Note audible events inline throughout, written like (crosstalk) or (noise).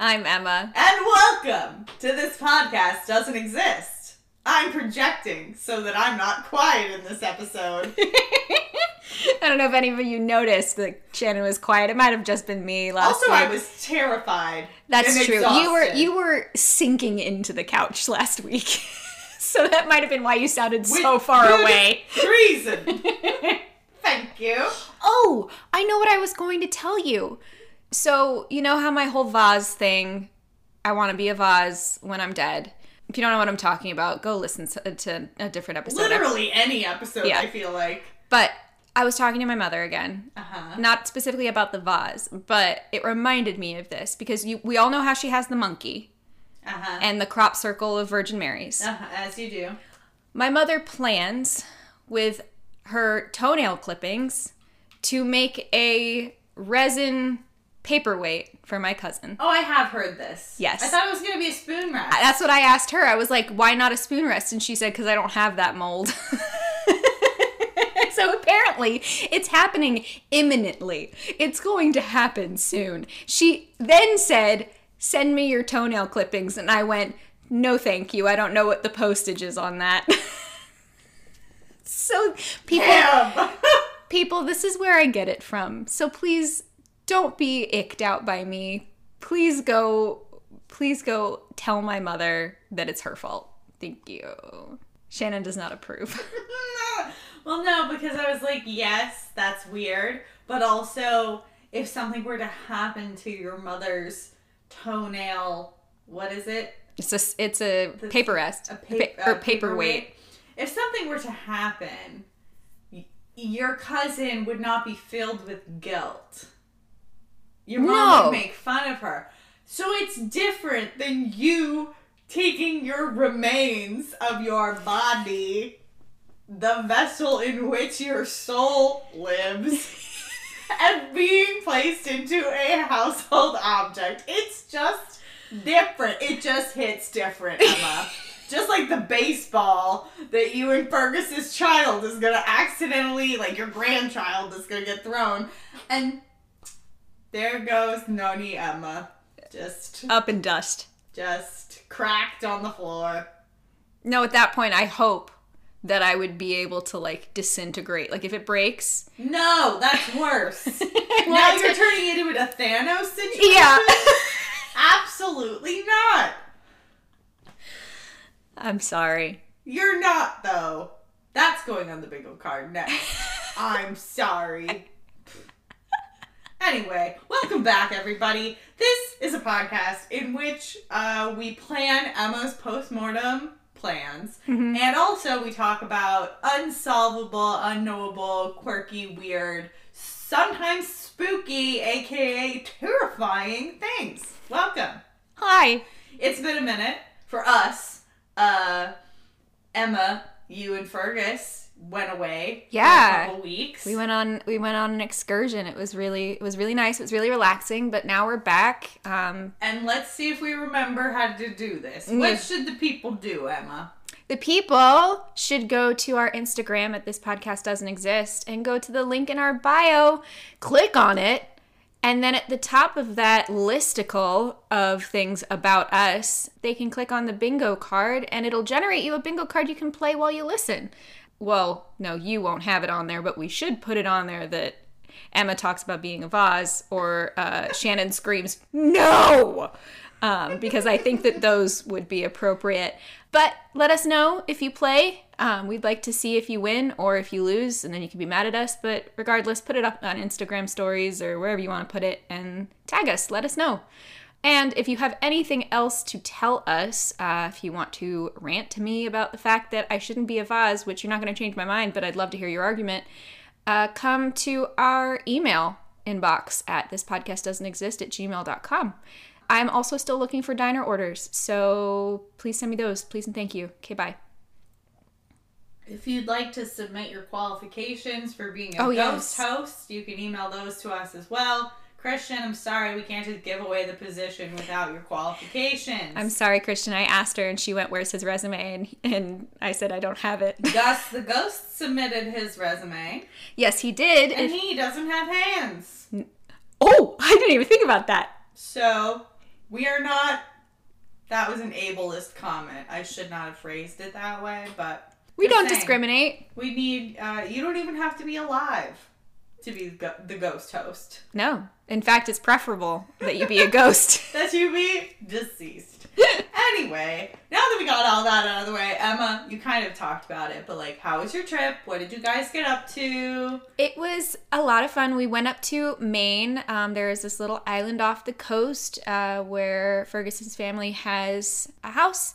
I'm Emma. And welcome to This Podcast Doesn't Exist. I'm projecting so that I'm not quiet in this episode. (laughs) I don't know if any of you noticed that Shannon was quiet. It might have just been me last also, week. I was terrified. That's true. You were you were sinking into the couch last week. (laughs) so that might have been why you sounded so With far good away. Reason. (laughs) Thank you. Oh, I know what I was going to tell you. So, you know how my whole vase thing, I want to be a vase when I'm dead. If you don't know what I'm talking about, go listen to, to a different episode. Literally any episode, Yeah. I feel like. But I was talking to my mother again. Uh huh. Not specifically about the vase, but it reminded me of this because you, we all know how she has the monkey Uh huh. and the crop circle of Virgin Marys. Uh-huh, as you do. My mother plans with her toenail clippings to make a resin paperweight for my cousin. Oh, I have heard this. Yes. I thought it was going to be a spoon wrap. That's what I asked her. I was like, why not a spoon rest? And she said, because I don't have that mold. (laughs) so apparently, it's happening imminently. It's going to happen soon. She then said, send me your toenail clippings. And I went, no, thank you. I don't know what the postage is on that. (laughs) so people (laughs) people, this is where I get it from. So please don't be icked out by me. Please go please go tell my mother that it's her fault. Thank you. Shannon does not approve. (laughs) well, no, because I was like, yes, that's weird. But also, if something were to happen to your mother's toenail, what is it? It's a it's a paper rest A pa- or a paperweight. If something were to happen, your cousin would not be filled with guilt. Your mom No. would make fun of her. So it's different than you taking your remains of your body, the vessel in which your soul lives, (laughs) and being placed into a household object. It's just different. It just hits different, Emma. (laughs) just like the baseball that you and Fergus's child is gonna accidentally, like your grandchild is gonna get thrown. And there goes Noni Emma. Just Up in dust. just cracked on the floor. No, at that point I hope that I would be able to like disintegrate. Like if it breaks. No, that's worse. (laughs) now you're turning it into a Thanos situation? Yeah. (laughs) Absolutely not. I'm sorry. You're not, though. That's going on the bingo card next. (laughs) I'm sorry. Anyway, welcome back, everybody. This is a podcast in which uh, we plan Emma's postmortem plans, and also we talk about unsolvable, unknowable, quirky, weird, sometimes spooky, aka terrifying things. Welcome. Hi. It's been a minute for us. Uh, Emma, you and Fergus went away. Yeah. For a couple weeks. We went on we went on an excursion. It was really it was really nice. It was really relaxing, but now we're back. Um and let's see if we remember how to do this. Yeah. What should the people do, Emma? The people should go to our Instagram at this podcast doesn't exist and go to the link in our bio, click on it, and then at the top of that listicle of things about us, they can click on the bingo card and it'll generate you a bingo card you can play while you listen. Well, no, you won't have it on there, but we should put it on there that Emma talks about being a vase or uh, Shannon screams, no! Um, because I think that those would be appropriate. But let us know if you play. Um, we'd like to see if you win or if you lose, and then you can be mad at us. But regardless, put it up on Instagram stories or wherever you want to put it and tag us. Let us know. And if you have anything else to tell us, uh, if you want to rant to me about the fact that I shouldn't be a vase, which you're not going to change my mind, but I'd love to hear your argument, uh, come to our email inbox at this podcast doesn't exist at gmail.com. I'm also still looking for diner orders, so please send me those. Please and thank you. Okay, bye. If you'd like to submit your qualifications for being a Oh, ghost yes. host, you can email those to us as well. Christian, I'm sorry we can't just give away the position without your qualifications. I'm sorry, Christian. I asked her and she went, Where's his resume? And, and I said, I don't have it. (laughs) Gus the ghost submitted his resume, yes, he did. and If- he doesn't have hands. oh, I didn't even think about that. So We are not. That was an ableist comment. I should not have phrased it that way, but We don't saying. discriminate. we need. Uh, you don't even have to be alive to be the ghost host. No. In fact, it's preferable that you be a ghost. (laughs) That you be deceased. (laughs) anyway, now that we got all that out of the way, Emma, you kind of talked about it, but like, how was your trip? What did you guys get up to? It was a lot of fun. We went up to Maine. Um, there is this little island off the coast uh, where Fergus's family has a house,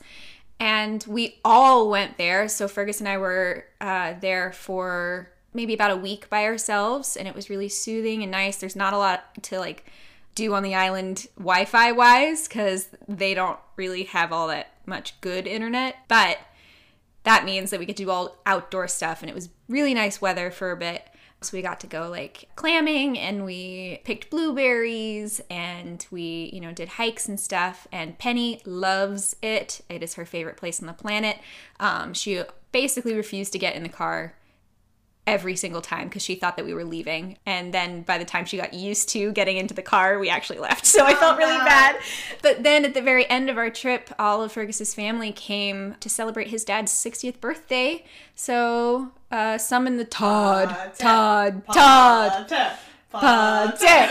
and we all went there. So Fergus and I were uh, there for maybe about a week by ourselves, and it was really soothing and nice. There's not a lot to like do on the island Wi-Fi wise because they don't really have all that much good internet, but that means that we could do all outdoor stuff and it was really nice weather for a bit. So we got to go like clamming and we picked blueberries and we you know did hikes and stuff. And penny loves it. It is her favorite place on the planet. Um, she basically refused to get in the car every single time because she thought that we were leaving and then by the time she got used to getting into the car we actually left (laughs) so i felt really no. bad but then at the very end of our trip all of fergus's family came to celebrate his dad's 60th birthday so uh summon the todd todd todd Todd. Todd. Todd.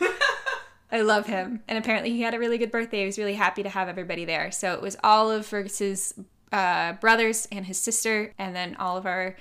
(laughs) I love him. And apparently he had a really good birthday. He was really happy to have everybody there. So it was all of Fergus's uh, brothers and his sister, and then all of our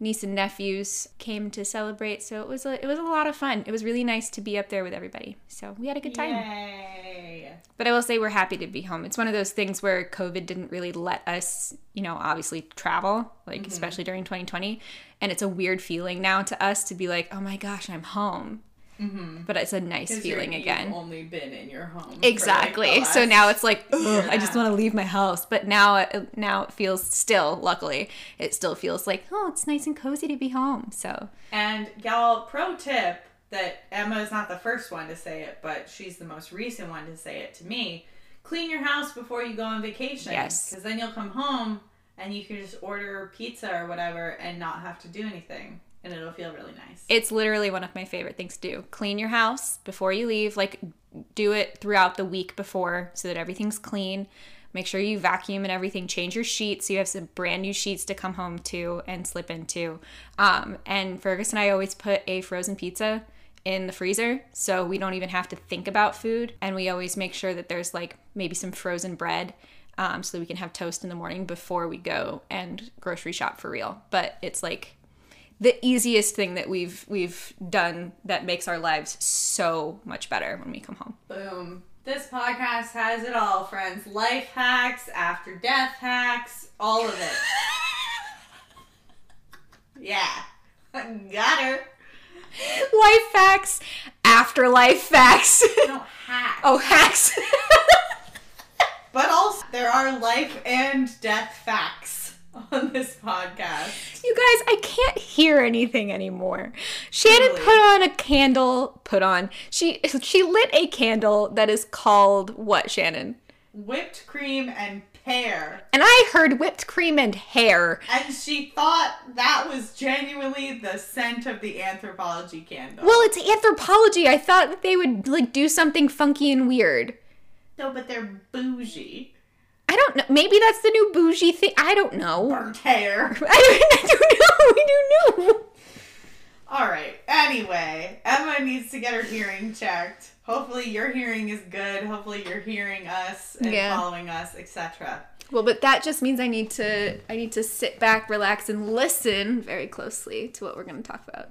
niece and nephews came to celebrate. So it was a, it was a lot of fun. It was really nice to be up there with everybody. So we had a good time. Yay. But I will say we're happy to be home. It's one of those things where COVID didn't really let us, you know, obviously travel, like Mm-hmm. especially during 2020. And it's a weird feeling now to us to be like, oh my gosh, I'm home. Mm-hmm. But it's a nice feeling again. You've only been in your home. like, Exactly. the so now it's like, ugh, and just want to leave my house. But now, it, now it feels still. Luckily, it still feels like, oh, it's nice and cozy to be home. So And y'all, pro tip that Emma is not the first one to say it, but she's the most recent one to say it to me. Clean your house before you go on vacation. Yes. Because then you'll come home and you can just order pizza or whatever and not have to do anything. And it'll feel really nice. it's literally one of my favorite things to do. Clean your house before you leave. Like, do it throughout the week before so that everything's clean. Make sure you vacuum and everything. Change your sheets so you have some brand new sheets to come home to and slip into. Um, and Fergus and I always put a frozen pizza in the freezer so we don't even have to think about food. And we always make sure that there's like maybe some frozen bread um, so that we can have toast in the morning before we go and grocery shop for real. But it's like the easiest thing that we've we've done that makes our lives so much better when we come home. Boom. This podcast has it all, friends. Life hacks, after death hacks, all of it. (laughs) yeah. Got her. Life facts, afterlife facts. No hack. oh, hacks. But also, there are life and death facts (laughs) on this podcast. you guys, I can't hear anything anymore. Shannon Really? put on a candle. Put on. She (laughs) she lit a candle that is called what, Shannon? Whipped cream and pear. And I heard whipped cream and hair. And she thought that was genuinely the scent of the Anthropologie candle. Well, it's Anthropologie. I thought that they would like do something funky and weird. no, but they're bougie. I don't know. Maybe that's the new bougie thing. I don't know. Burnt hair. (laughs) I don't, know. I don't know. All right. Anyway, Emma needs to get her hearing checked. Hopefully, your hearing is good. Hopefully, you're hearing us and Yeah. following us, etc. Well, but that just means I need to I need to sit back, relax, and listen very closely to what we're going to talk about.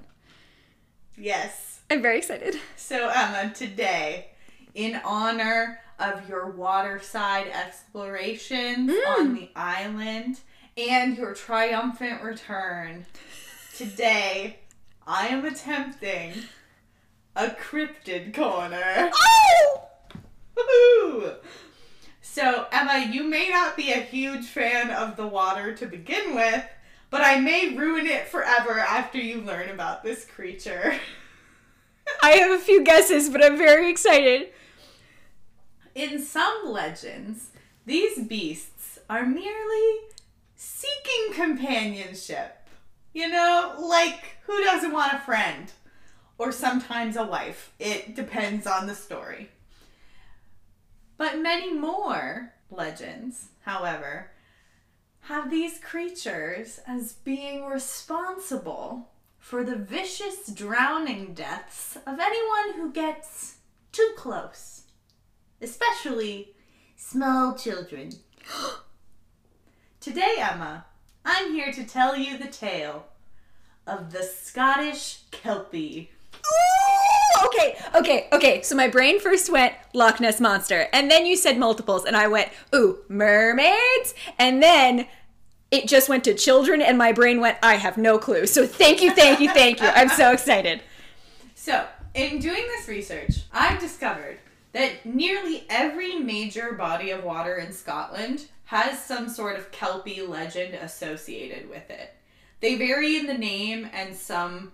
Yes. I'm very excited. So, Emma, today, in honor of your waterside explorations mm. on the island and your triumphant return, today I am attempting a cryptid corner. Oh! Woohoo! So, Emma, you may not be a huge fan of the water to begin with, but I may ruin it forever after you learn about this creature. I have a few guesses, but I'm very excited. In some legends, these beasts are merely seeking companionship. You know, like who doesn't want a friend? Or sometimes a wife. It depends on the story. But many more legends, however, have these creatures as being responsible for the vicious drowning deaths of anyone who gets too close, especially small children. (gasps) Today, Emma, I'm here to tell you the tale of the Scottish Kelpie. Ooh, okay, okay, okay. So my brain first went Loch Ness monster, and then you said multiples, and I went ooh mermaids, and then it just went to children, and my brain went I have no clue. So thank you, thank you, thank you. I'm so (laughs) excited. So, in doing this research, I've discovered that nearly every major body of water in Scotland has some sort of Kelpie legend associated with it. They vary in the name and some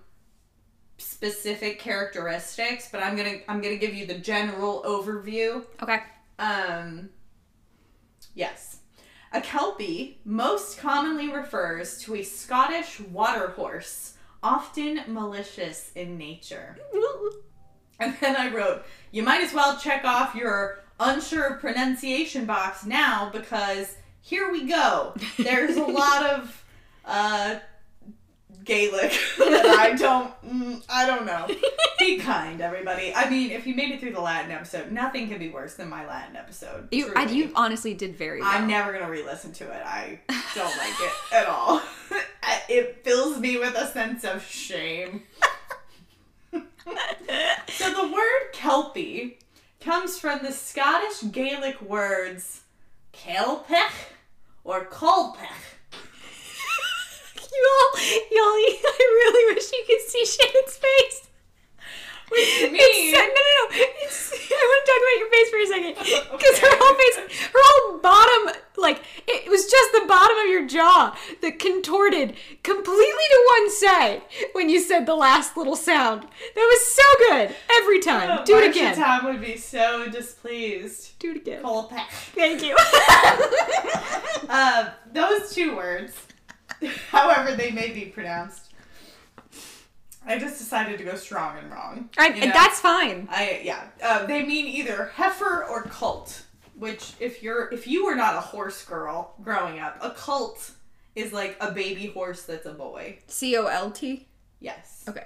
specific characteristics, but I'm to I'm to give you the general overview. Okay. Um yes. A Kelpie most commonly refers to a Scottish water horse, often malicious in nature. (laughs) And then I wrote, you might as well check off your unsure pronunciation box now because here we go. (laughs) There's a lot of uh, Gaelic (laughs) that I (laughs) don't, mm, I don't know. Be kind, everybody. I mean, if you made it through the Latin episode, nothing could be worse than my Latin episode. You, I, you honestly did very well. I'm never gonna re-listen to it. I don't like it at all. it fills me with a sense of shame. So the word kelpie comes from the Scottish Gaelic words kelpich or kolpich. (laughs) you all, y'all, (laughs) I really wish you could see Shannon's face. Which means no, no, no. It's, (laughs) I want to talk about your face for a second. Because her whole face, her whole bottom, like, it was just the bottom of your jaw that contorted completely to one side when you said the last little sound. That was so good. Every time. Do it again. Tom would be so displeased. Do it again. Kolpich. Thank you. Uh, (laughs) those two words, (laughs) however they may be pronounced, I just decided to go strong and wrong. I, you know? That's fine. I yeah. Uh, they mean either heifer or cult. Which, if you're if you were not a horse girl growing up, a cult is like a baby horse that's a boy. C O L T? Yes. Okay.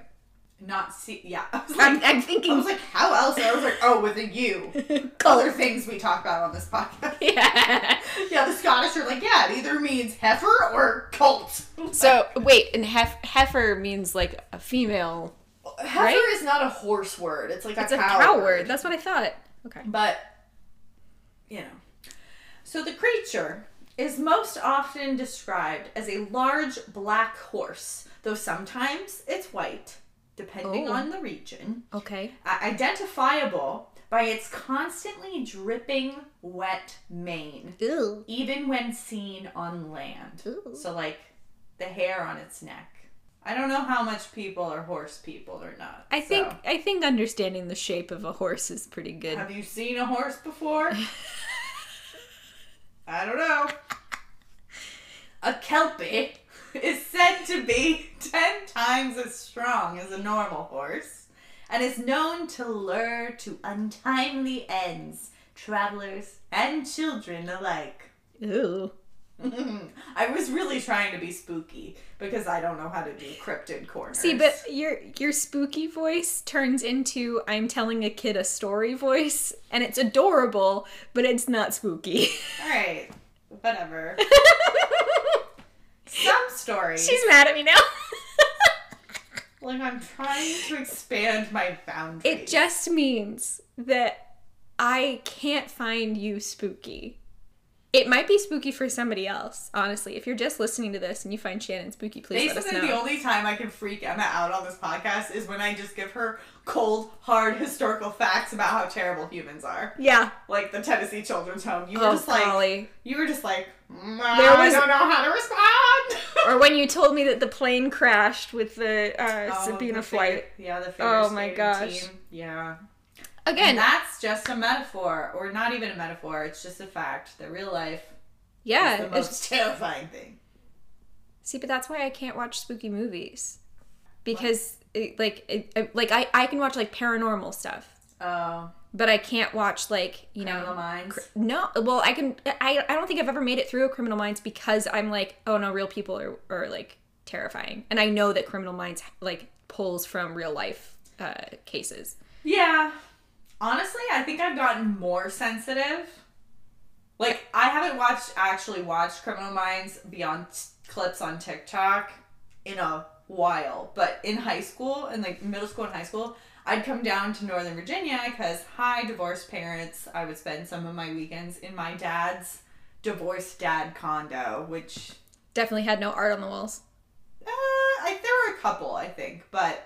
Not see. Yeah. (laughs) I was I'm, like, I'm I was like, how else? I was like, oh, with a U. (laughs) Other things we talk about on this podcast. (laughs) yeah. Yeah, the Scottish are like, yeah, it either means heifer or colt. So, wait, and hef- heifer means like a female. heifer right? is not a horse word. It's like It's a a cow, cow word. word. That's what I thought. Okay. But, you know. So the creature is most often described as a large black horse, though sometimes it's white, depending Oh. on the region. Okay. Uh, identifiable by its constantly dripping wet mane, Ew. even when seen on land. So, like the hair on its neck. I don't know how much people are horse people or not. I think. I think understanding the shape of a horse is pretty good. Have you seen a horse before? (laughs) I don't know. A kelpie (laughs) is said to be 10 times as strong as a normal horse and is known to lure to untimely ends travelers and children alike. Ew. (laughs) I was really trying to be spooky because I don't know how to do cryptid corners. See, but your your spooky voice turns into I'm telling a kid a story voice, and it's adorable, but it's not spooky. (laughs) all right, whatever. Some stories. She's mad at me now. (laughs) Like I'm trying to expand my boundaries. it just means that I can't find you spooky. It might be spooky for somebody else, honestly. If you're just listening to this and you find Shannon spooky, please let us Basically, know. the only time I can freak Emma out on this podcast is when I just give her cold, hard historical facts about how terrible humans are. yeah. Like the Tennessee Children's Home. You were Oh, just like, golly. you were just like, "Mm, There I don't know how to respond. (laughs) or when you told me that the plane crashed with the uh, Oh, Sabina the flight. figure- Yeah, the figure Oh my gosh. Team. Yeah. Again, And that's just a metaphor, or not even a metaphor. It's just a fact that real life yeah. is the it's- most (laughs) terrifying thing. See, but that's why I can't watch spooky movies because, it, like, it, it- like I I can watch like paranormal stuff. Oh, but I can't watch like you know. Criminal Minds. No, well, I can. I I don't think I've ever made it through a Criminal Minds because I'm like, oh no, real people are are like terrifying, and I know that Criminal Minds like pulls from real life uh, cases. Yeah. Honestly, I think I've gotten more sensitive. Like, I haven't watched, actually watched Criminal Minds beyond t- clips on TikTok in a while. But in high school, in like middle school and high school, I'd come down to Northern Virginia because, hi, divorced parents. I would spend some of my weekends in my dad's divorced dad condo, which Definitely had no art on the walls. uh, I, there were a couple, I think, but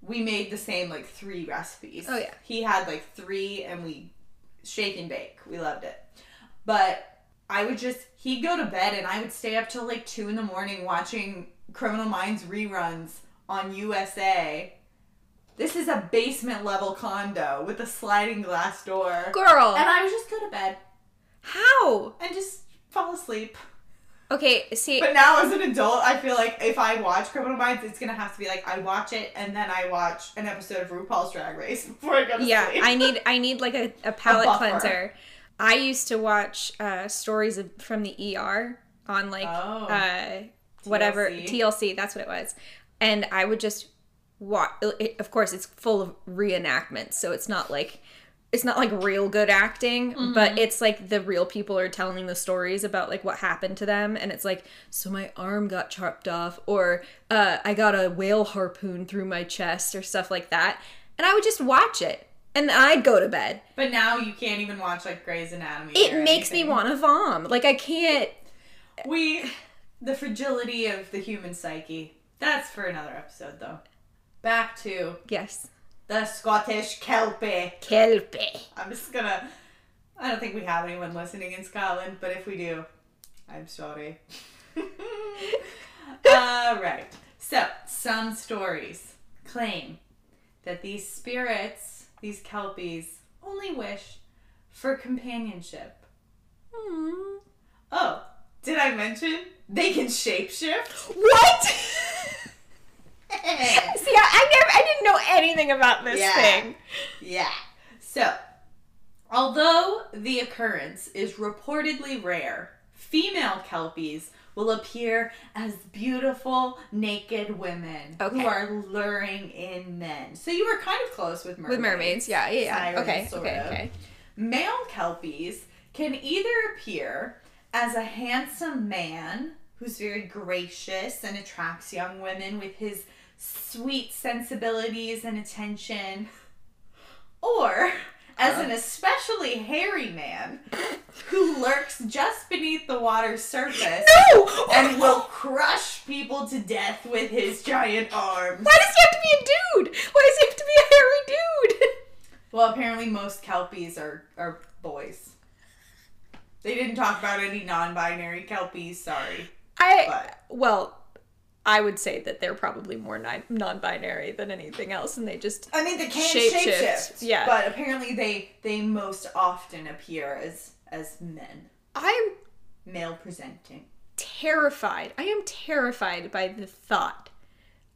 we made the same like three recipes. Oh, yeah. He had like three, and we shake and bake. We loved it, but I would just he'd go to bed, and I would stay up till like two in the morning watching Criminal Minds reruns on USA. This is a basement level condo with a sliding glass door, Girl, and I would just go to bed how? and just fall asleep. Okay, see, But now as an adult, I feel like if I watch Criminal Minds, it's gonna have to be like I watch it and then I watch an episode of RuPaul's Drag Race (laughs) before I go to yeah, sleep. I need I need like a, a (laughs) palate buffer. cleanser. I used to watch uh, stories of, from the ER on like Oh. uh, whatever TLC. That's what it was, and I would just watch. It, of course, it's full of reenactments, so it's not like it's not like real good acting, Mm-hmm. but it's like the real people are telling the stories about like what happened to them, and it's like, so my arm got chopped off, or uh, I got a whale harpoon through my chest, or stuff like that, and I would just watch it, and I'd go to bed. but now you can't even watch like Grey's Anatomy. It makes me want to vom. Like I can't. We the fragility of the human psyche. That's for another episode though. Back to Yes, the Scottish Kelpie. kelpie. I'm just gonna. I don't think we have anyone listening in Scotland, but if we do, I'm sorry. (laughs) All right. So, some stories claim that these spirits, these kelpies, only wish for companionship. Hmm. Oh, did I mention they can shapeshift? What? (laughs) See, I, I never, I didn't know anything about this Yeah. thing. Yeah. So, although the occurrence is reportedly rare, female kelpies will appear as beautiful naked women Okay. who are luring in men. So you were kind of close with mermaids. With mermaids, yeah, yeah, yeah. Sirens, okay, sort okay, of. okay. Male kelpies can either appear as a handsome man who's very gracious and attracts young women with his sweet sensibilities and attention, or as an especially hairy man who lurks just beneath the water's surface No! and will crush people to death with his giant arms. Why does he have to be a dude? Why does he have to be a hairy dude? Well, apparently most kelpies are are boys. They didn't talk about any non-binary kelpies. Sorry, I but well, I would say that they're probably more non-binary than anything else, and they just I mean they can shape shift, yeah. but apparently they they most often appear as as men, I am male presenting. terrified. I am terrified by the thought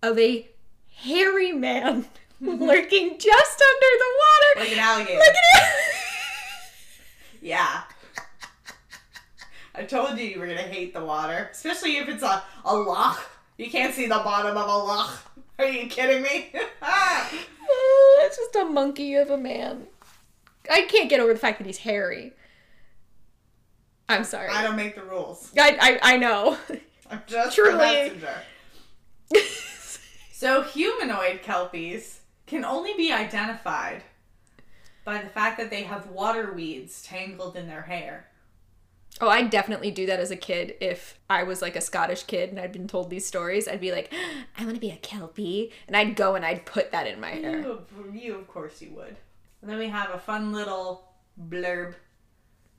of a hairy man (laughs) (laughs) lurking just under the water. Like an alligator. Look at it. Yeah. I told you you were gonna hate the water, especially if it's a a loch. You can't see the bottom of a loch. Are you kidding me? (laughs) It's just a monkey of a man. I can't get over the fact that he's hairy. I'm sorry. I don't make the rules. I, I, I know. (laughs) I'm just Truly. the messenger. (laughs) So humanoid kelpies can only be identified by the fact that they have water weeds tangled in their hair. Oh, I'd definitely do that as a kid if I was like a Scottish kid and I'd been told these stories. I'd be like, (gasps) I want to be a kelpie. And I'd go and I'd put that in my hair. You, of- you of course you would. And then we have a fun little blurb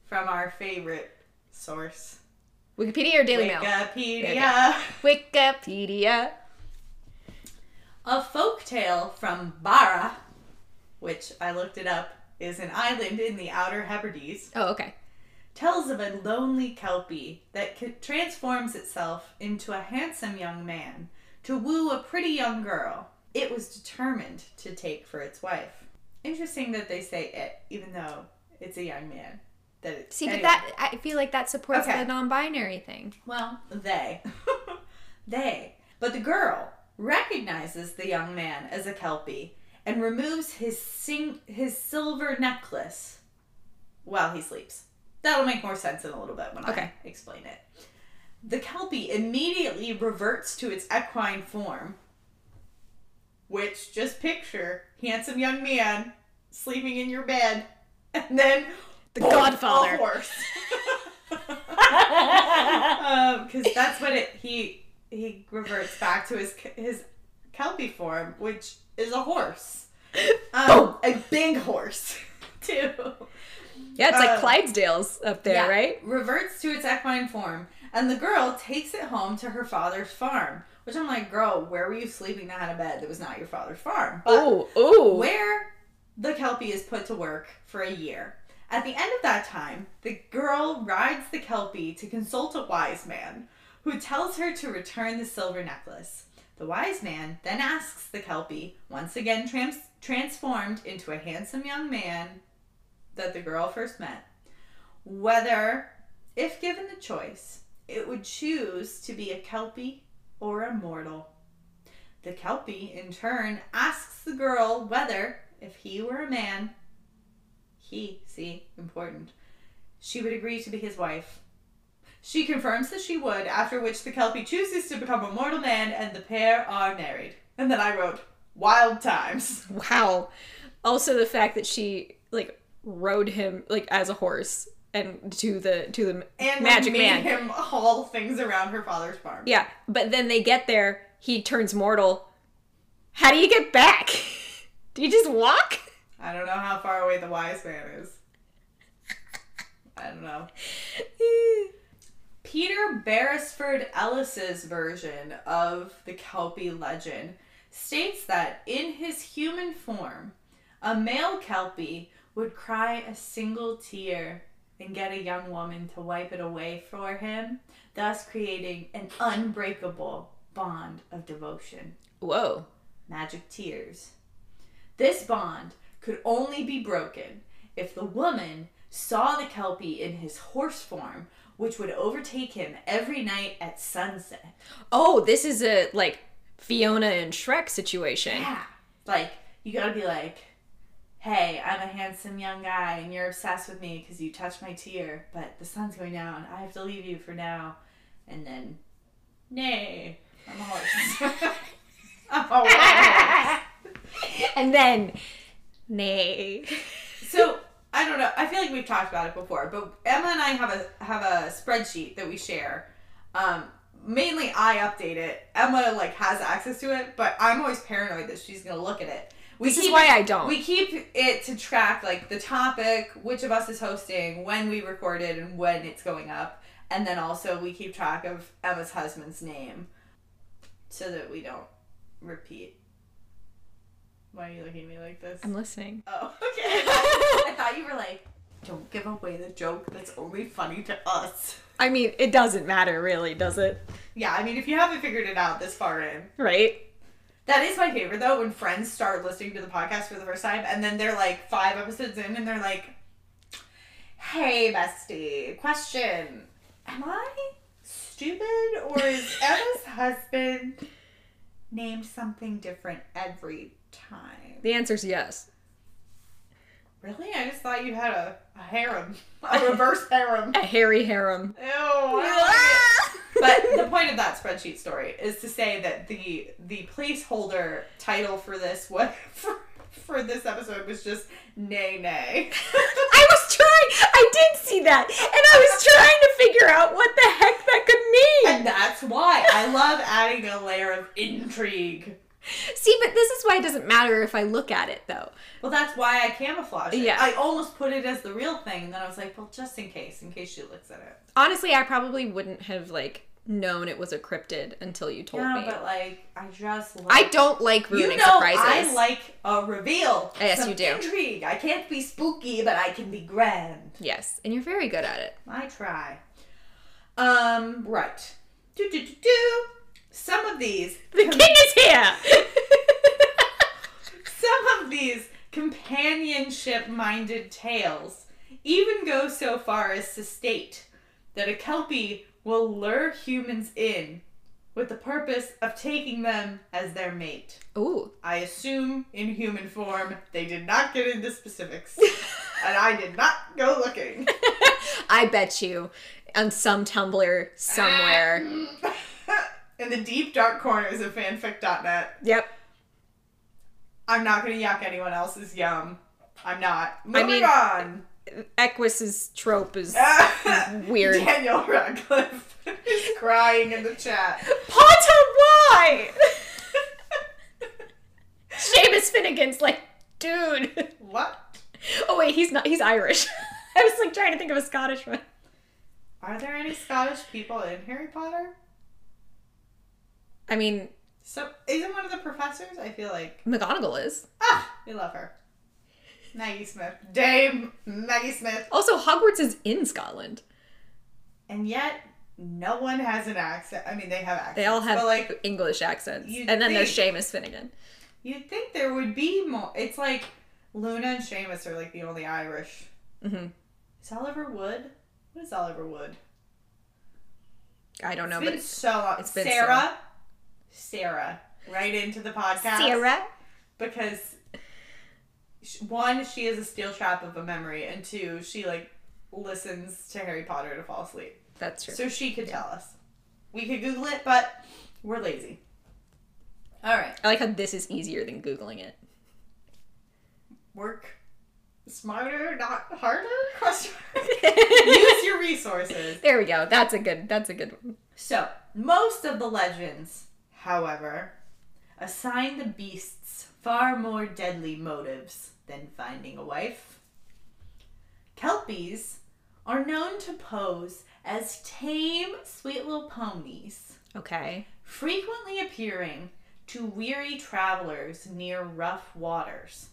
from our favorite source, Wikipedia or Daily Mail? Wikipedia. Wikipedia. A folk tale from Barra, which I looked it up, is an island in the Outer Hebrides. Oh, okay. Tells of a lonely kelpie that c- transforms itself into a handsome young man to woo a pretty young girl it was determined to take for its wife. interesting that they say it, even though it's a young man. That it, See, anyway. but that I feel like that supports Okay. the non-binary thing. Well, they. (laughs) they. But the girl recognizes the young man as a Kelpie and removes his sing- his silver necklace while he sleeps. That'll make more sense in a little bit when I Okay. explain it. The Kelpie immediately reverts to its equine form, which just picture handsome young man sleeping in your bed, and then The boom, Godfather. horse. because (laughs) Um, that's what it he he reverts back to his his kelpie form, which is a horse, (laughs) um, a big horse (laughs) too. Yeah, it's like Uh, Clydesdale's up there, Yeah, right? Reverts to its equine form, and the girl takes it home to her father's farm. Which I'm like, girl, where were you sleeping that had a bed that was not your father's farm? But Oh, oh. where the Kelpie is put to work for a year. At the end of that time, the girl rides the Kelpie to consult a wise man who tells her to return the silver necklace. The wise man then asks the Kelpie, once again trans- transformed into a handsome young man that the girl first met, whether, if given the choice, it would choose to be a Kelpie or a mortal. The Kelpie, in turn, asks the girl whether, if he were a man, he, see, important, she would agree to be his wife. She confirms that she would, after which the Kelpie chooses to become a mortal man and the pair are married. And then I wrote, Wild times. Wow. Also the fact that she like rode him like as a horse and to the to the And magic made man. him haul things around her father's farm. Yeah, but then they get there, he turns mortal. How do you get back? (laughs) Do you just walk? I don't know how far away the wise man is. I don't know. Peter Beresford Ellis's version of the Kelpie legend states that in his human form, a male Kelpie would cry a single tear and get a young woman to wipe it away for him, thus creating an unbreakable bond of devotion. Whoa. Magic tears. This bond could only be broken if the woman saw the Kelpie in his horse form, which would overtake him every night at sunset. Oh, this is a like Fiona and Shrek situation. Yeah. Like, you gotta be like, hey, I'm a handsome young guy and you're obsessed with me because you touched my tear, but the sun's going down. I have to leave you for now. And then, nay, I'm a horse. (laughs) I'm a horse. and then nay. So I don't know. I feel like we've talked about it before, but Emma and I have a have a spreadsheet that we share. Um, mainly I update it. Emma like has access to it, but I'm always paranoid that she's gonna look at it. We This is keep why it- I don't. We keep it to track like the topic, which of us is hosting, when we recorded, and when it's going up, and then also we keep track of Emma's husband's name, so that we don't repeat. Why are you looking at me like this? I'm listening. Oh, (laughs) okay. I thought you were like, don't give away the joke that's only funny to us. I mean, it doesn't matter really, does it? Yeah, I mean, if you haven't figured it out this far in, Right? That is my favorite though. When friends start listening to the podcast for the first time, and then they're like five episodes in, and they're like, "Hey, bestie, question: Am I stupid, or is (laughs) Emma's husband named something different every time?" The answer's yes. Really? I just thought you had a, a harem, a reverse harem. A hairy harem. Ew. But (laughs) the point of that spreadsheet story is to say that the the placeholder title for this what (laughs) for, for this episode was just nay nay. (laughs) I was trying. I did see that, and I was trying to figure out what the heck that could mean. and that's why I love adding a layer of intrigue. See, but this is why it doesn't matter if I look at it, though. Well, that's why I camouflage it. Yeah. I almost put it as the real thing, and then I was like, well, just in case, in case she looks at it. Honestly, I probably wouldn't have like known it was a cryptid until you told yeah, me. but like, I just love I don't like You ruining know, surprises. I like a reveal. Yes, some you do. Intrigue. I can't be spooky, but I can be grand. yes, and you're very good at it. I try. Um, right. Do do do do. Some of these, The king is here. (laughs) some of these companionship minded tales even go so far as to state that a Kelpie will lure humans in with the purpose of taking them as their mate. Ooh. I assume in human form. They did not get into specifics. (laughs) and I did not go looking. (laughs) I bet you on some Tumblr somewhere. (laughs) in the deep dark corners of fanfic.net. yep. I'm not gonna yuck anyone else's yum. I'm not. Moving mean- on. Equus's trope is (laughs) weird. Daniel Radcliffe is crying in the chat. Potter, why? (laughs) Seamus Finnigan's like, dude. What? Oh wait, he's not. He's Irish. (laughs) I was like trying to think of a Scottish one. Are there any Scottish people in Harry Potter? I mean, So isn't one of the professors? I feel like McGonagall is. ah, we love her. Maggie Smith, Dame Maggie Smith, Also, Hogwarts is in Scotland. and yet no one has an accent. I mean, they have accents. They all have like English accents. And then there's Seamus Finnigan. you'd think there would be more. It's like Luna and Seamus are like the only Irish. hmm Is Oliver Wood? What is Oliver Wood? I don't know, It's but been it's so long. it's been Sarah. Sarah, write into the podcast. Sarah. because one, she is a steel trap of a memory, and two, she like listens to Harry Potter to fall asleep, That's true. so she could tell us. We could Google it, but we're lazy. All right, I like how this is easier than Googling it. work smarter, not harder. (laughs) Question. (laughs) Use your resources. There we go. That's a good. That's a good one. So, most of the legends, however, assign the beasts far more deadly motives than finding a wife. Kelpies are known to pose as tame, sweet little ponies, Okay. frequently appearing to weary travelers near rough waters.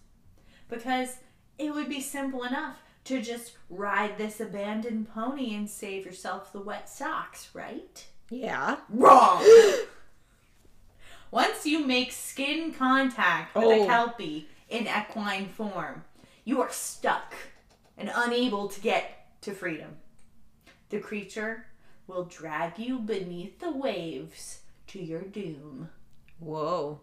Because it would be simple enough to just ride this abandoned pony and save yourself the wet socks, right? Yeah. Wrong. (gasps) Once you make skin contact with Oh. a kelpie in equine form, you are stuck and unable to get to freedom. The creature will drag you beneath the waves to your doom. Whoa.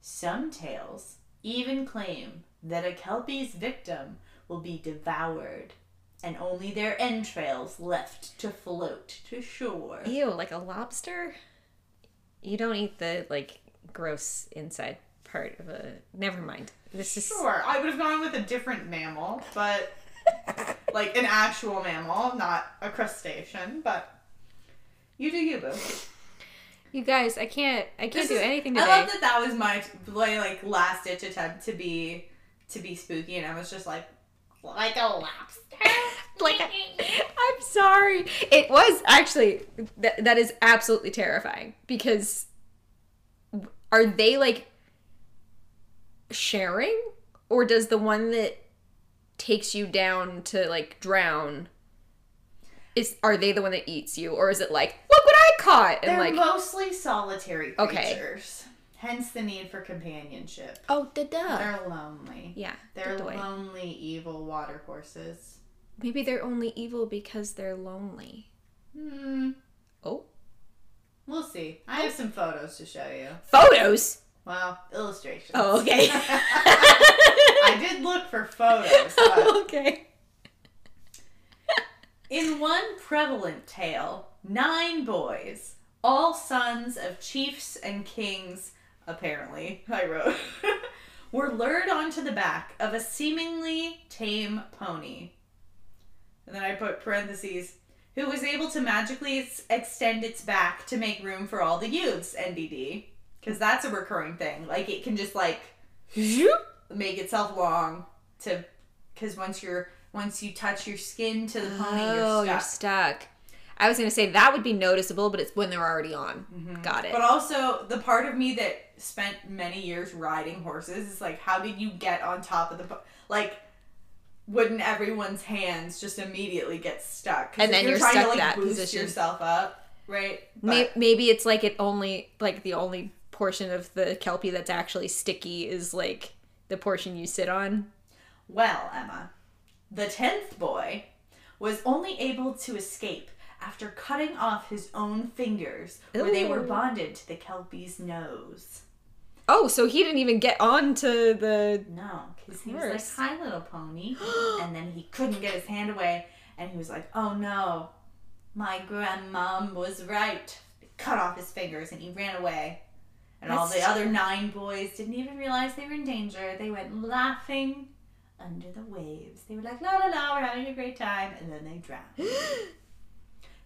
Some tales even claim that a kelpie's victim will be devoured and only their entrails left to float to shore. Ew, like a lobster? You don't eat the like gross inside part of a. Never mind. This is Sure, I would have gone with a different mammal, but (laughs) like an actual mammal, not a crustacean. But you do you, boo. You guys, I can't. I can't This do is- anything I love that that was my my, like last ditch attempt to be to be spooky, and I was just like like a lobster. (laughs) like I'm sorry. It was actually that that is absolutely terrifying because are they like sharing or does the one that takes you down to like drown is are they the one that eats you or is it like look what I caught and They're like mostly solitary Okay. creatures. Hence the need for companionship. oh da da They're lonely. yeah They're good way. lonely, evil water horses. maybe they're only evil because they're lonely Hmm. oh We'll see. I have some photos to show you. photos Well, illustrations. oh okay (laughs) I did look for photos. But (laughs) okay in one prevalent tale, nine boys, all sons of chiefs and kings, apparently, I wrote, (laughs) were lured onto the back of a seemingly tame pony. And then I put parentheses, who was able to magically ex- extend its back to make room for all the youths, NBD. Because that's a recurring thing. Like, it can just, like, make itself long to because once you're once you touch your skin to the pony oh, you're you're stuck stuck. I was gonna say that would be noticeable, but it's when they're already on. Mm-hmm. Got it. but also the part of me that spent many years riding horses is like how did you get on top of the po- like wouldn't everyone's hands just immediately get stuck? And then you're trying stuck to like that boost position. yourself up right But- Maybe it's like it only like the only portion of the kelpie that's actually sticky is like the portion you sit on. Well, Emma, the tenth boy was only able to escape after cutting off his own fingers where they were bonded to the Kelpie's nose. Oh, so he didn't even get on to the. No, because he was like, hi, little pony. (gasps) and then he couldn't get his hand away, and he was like, oh no, my grandmom was right. Cut off his fingers, and he ran away. And all the other nine boys didn't even realize they were in danger. They went laughing under the waves. They were like, la la la, we're having a great time, and then they drowned. (gasps)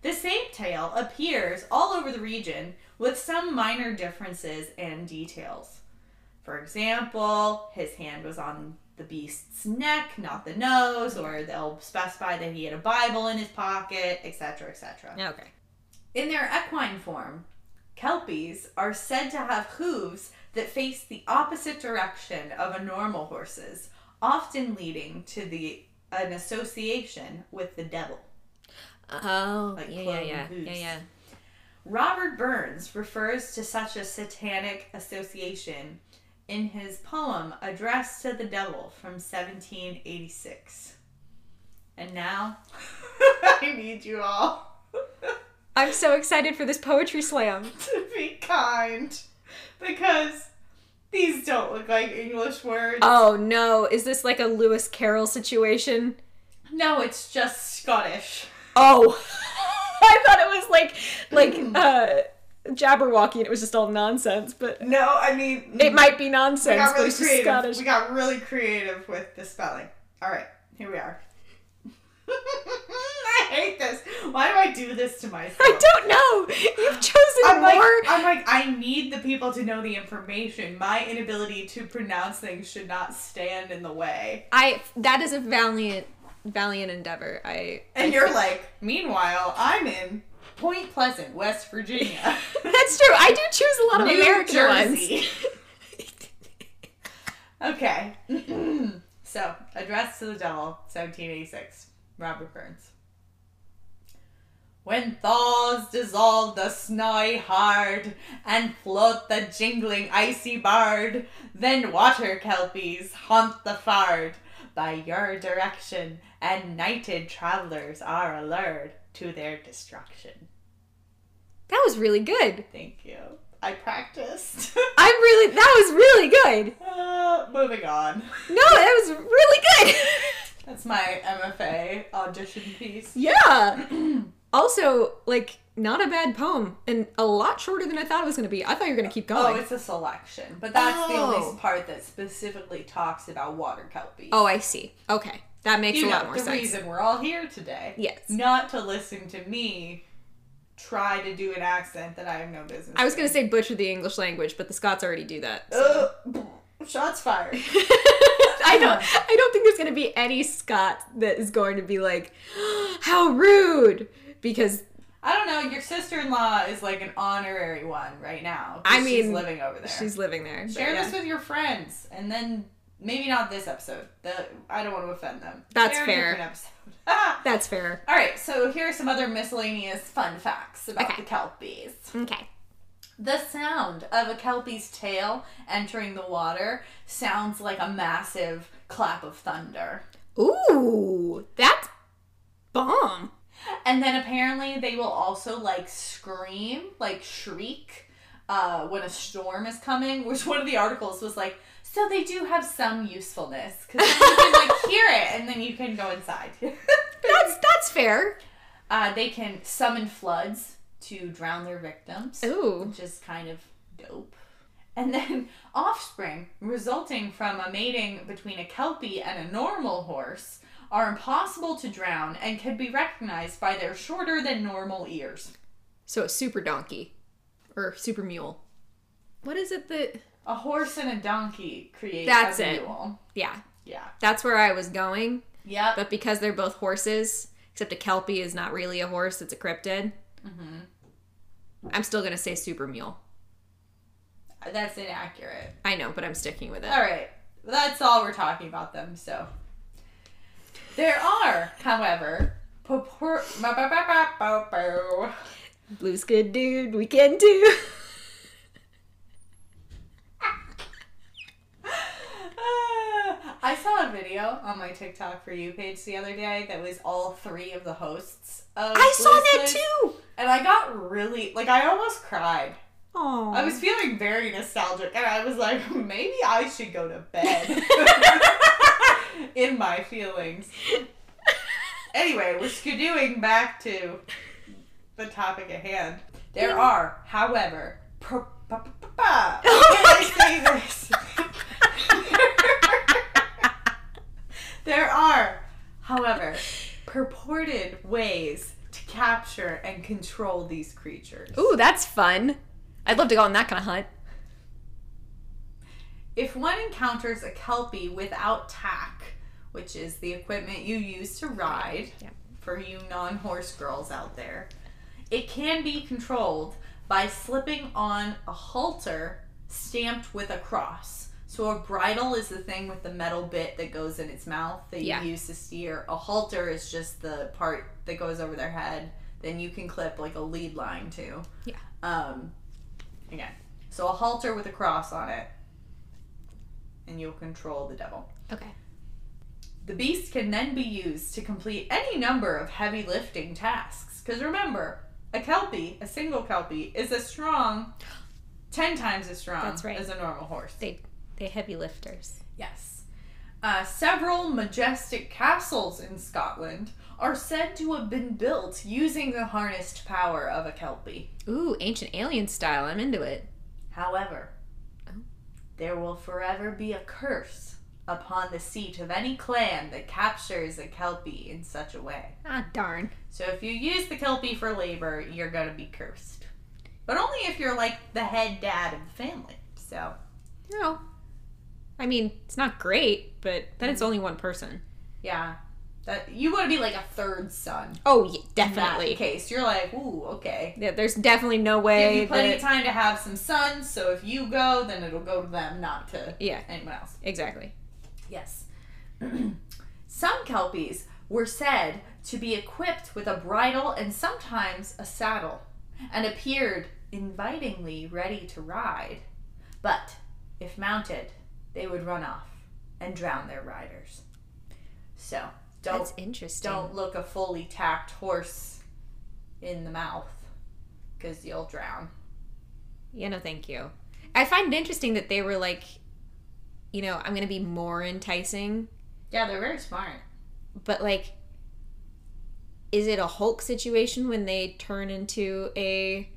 The same tale appears all over the region with some minor differences and details. For example, his hand was on the beast's neck, not the nose, or they'll specify that he had a Bible in his pocket, etc., etc. Okay. In their equine form, Kelpies are said to have hooves that face the opposite direction of a normal horse's, often leading to the an association with the devil. Oh, Like yeah, yeah, yeah, hooves. yeah, yeah. Robert Burns refers to such a satanic association in his poem Address to the Devil from 1786. And now, (laughs) I need you all I'm so excited for this poetry slam. (laughs) to be kind because these don't look like English words. Oh no, is this like a Lewis Carroll situation? No, it's just Scottish. Oh, (laughs) I thought it was like like (clears throat) uh, Jabberwocky, and it was just all nonsense. But No, I mean, it might be nonsense, we got but really it's just creative. Scottish. We got really creative with the spelling. All right, here we are. (laughs) I hate this. Why do I do this to myself? I don't know. You've chosen I'm like, more. I'm like, I need the people to know the information. My inability to pronounce things should not stand in the way. I that is a valiant valiant endeavor. I And you're like, meanwhile, I'm in Point Pleasant, West Virginia. (laughs) That's true. I do choose a lot of New American Jersey. ones. (laughs) Okay. (clears throat) so, Address to the Devil, 1786. Robert Burns. When thaws dissolve the snowy hard and float the jingling icy bard, then water kelpies haunt the fard by your direction, and nighted travelers are allured to their destruction. That was really good. Thank you. I practiced. (laughs) I'm really that was really good. (laughs) uh, moving on. No, that was really good. (laughs) That's my MFA audition piece. yeah. (clears throat) also, like not a bad poem and a lot shorter than I thought it was going to be. I thought you were going to keep going. Oh, it's a selection, but that's the Oh. only part that specifically talks about water kelpies. Oh, I see. Okay. That makes you a know lot more the sense. reason we're all here today. Yes. Not to listen to me try to do an accent that I have no business. I was going to say butcher the English language, but the Scots already do that. so. Uh, shots fired. (laughs) I don't I don't think there's going to be any Scot that is going to be like (gasps) how rude because I don't know. Your sister-in-law is like an honorary one right now. I she's mean, living over there. she's living there. Share yeah. this with your friends, and then maybe not this episode. The I don't want to offend them. That's Share fair. different episode. (laughs) That's fair. All right, so here are some other miscellaneous fun facts about Okay. the kelpies. Okay. The sound of a kelpie's tail entering the water sounds like a massive clap of thunder. Ooh, that's bomb. And then apparently they will also like scream, like shriek, uh, when a storm is coming. Which one of the articles was like, so they do have some usefulness because you can like (laughs) hear it and then you can go inside. (laughs) That's that's fair. uh, they can summon floods to drown their victims, Ooh. which is kind of dope. And then (laughs) offspring resulting from a mating between a kelpie and a normal horse are impossible to drown and can be recognized by their shorter than normal ears. So a super donkey or super mule. What is it that A horse and a donkey create That's a it. mule. Yeah, Yeah. that's where I was going. Yeah. But because they're both horses, except a kelpie is not really a horse; it's a cryptid. Mm-hmm. I'm still gonna say super mule. That's inaccurate. I know, but I'm sticking with it. All right. That's all we're talking about them. So there are, however, Blue's good, dude. We can do. (laughs) (laughs) I saw a video on my TikTok for you page the other day that was all three of the hosts. Of I saw that too. and I got really like I almost cried. Oh, I was feeling very nostalgic, and I was like, (laughs) maybe I should go to bed. (laughs) In my feelings. Anyway, we're skidooing back to the topic at hand. There are, however, pro- pa- pa- pa- pa- how can I say this? There are, however, purported ways to capture and control these creatures. Ooh, that's fun. I'd love to go on that kind of hunt. If one encounters a kelpie without tack, which is the equipment you use to ride, Yeah. for you non horse girls out there, it can be controlled by slipping on a halter stamped with a cross. So a bridle is the thing with the metal bit that goes in its mouth that you Yeah. use to steer. A halter is just the part that goes over their head. Then you can clip like a lead line to. Yeah. Um, again, so a halter with a cross on it, and you'll control the devil. Okay. The beast can then be used to complete any number of heavy lifting tasks. Because remember, a kelpie, a single kelpie, is as strong, ten times as strong That's right. as a normal horse. They they heavy lifters. Yes. Uh, several majestic castles in Scotland are said to have been built using the harnessed power of a kelpie. Ooh, ancient alien style. I'm into it. However, there will forever be a curse upon the seat of any clan that captures a kelpie in such a way. Ah, darn. So if you use the kelpie for labor, you're gonna be cursed. But only if you're like the head dad of the family. So No. I mean, it's not great, but then it's mm. only one person. yeah, that you want to be like a third son. Oh, yeah, In that definitely. case, you're like, ooh, okay. Yeah, there's definitely no way. Give you plenty that. of time to have some sons. So if you go, then it'll go to them, not to Yeah, anyone else. exactly. Yes. (clears throat) Some kelpies were said to be equipped with a bridle and sometimes a saddle, and appeared invitingly ready to ride. But if mounted, they would run off and drown their riders. So don't That's interesting. don't look a fully tacked horse in the mouth, because you'll drown. Yeah, no, thank you. I find it interesting that they were like, you know, I'm gonna be more enticing, Yeah, they're very smart. but like, is it a Hulk situation when they turn into a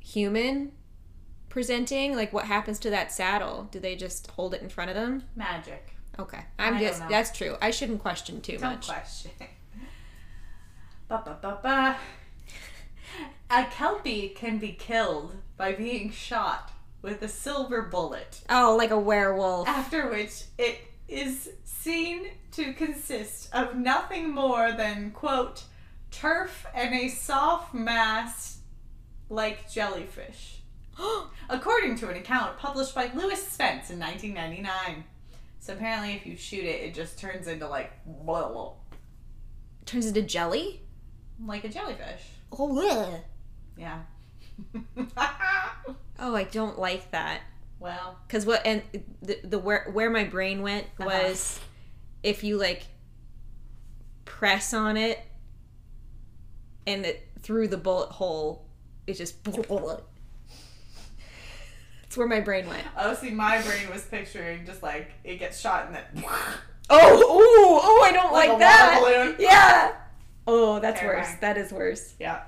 human presenting? Like, what happens to that saddle? Do they just hold it in front of them? Magic. Okay, I'm I just that's true. I shouldn't question too Don't much. question. ba, ba, ba, ba. A kelpie can be killed by being shot with a silver bullet, Oh, like a werewolf. after which it is seen to consist of nothing more than, quote, turf and a soft mass like jellyfish. (gasps) According to an account published by Lewis Spence in 1999. So apparently, if you shoot it, it just turns into like blah, blah, Turns into jelly. like a jellyfish. Oh, yeah. Yeah. (laughs) Oh, I don't like that. well, Cause what and the the where where my brain went Uh-huh. was if you like press on it and it through the bullet hole, it just (laughs) That's where my brain went. oh, see, my brain was picturing just like it gets shot and then (laughs) Oh, ooh, oh, I don't like, like, that. Yeah. Oh, that's worse. That is worse. Yeah.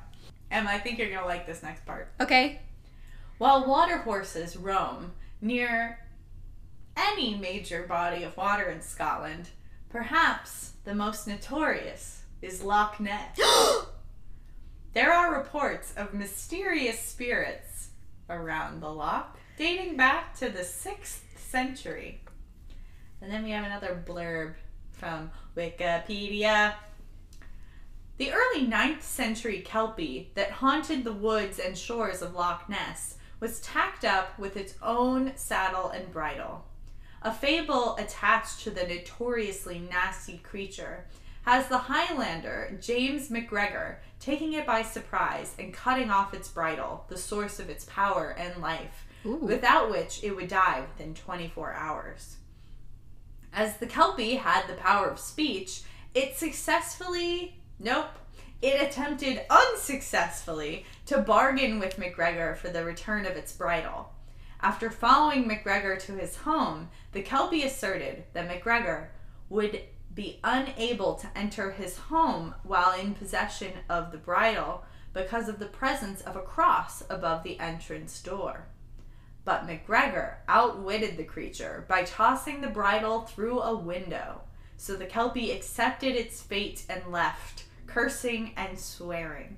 Emma, I think you're gonna like this next part. Okay. While water horses roam near any major body of water in Scotland, perhaps the most notorious is Loch Ness. (gasps) There are reports of mysterious spirits around the loch dating back to the 6th century. And then we have another blurb from Wikipedia. The early 9th century Kelpie that haunted the woods and shores of Loch Ness was tacked up with its own saddle and bridle. A fable attached to the notoriously nasty creature has the Highlander James McGregor taking it by surprise and cutting off its bridle, the source of its power and life, Ooh. without which it would die within 24 hours. As the Kelpie had the power of speech, it successfully, nope, it attempted unsuccessfully to bargain with McGregor for the return of its bridle. After following McGregor to his home, the Kelpie asserted that McGregor would be unable to enter his home while in possession of the bridle because of the presence of a cross above the entrance door. But McGregor outwitted the creature by tossing the bridle through a window, so the Kelpie accepted its fate and left, cursing and swearing.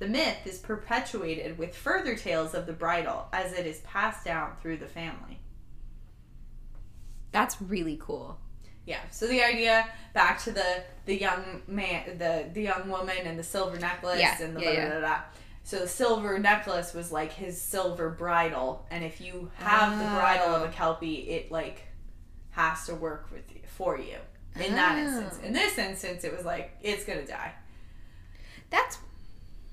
The myth is perpetuated with further tales of the bridle as it is passed down through the family. That's really cool. Yeah. So the idea back to the the young man, the the young woman, and the silver necklace, Yeah, and the yeah, da, da, da, da. So the silver necklace was like his silver bridle, and if you have the bridle of a Oh. kelpie, it like has to work with you, for you. In that Oh. instance, in this instance, it was like it's gonna die. That's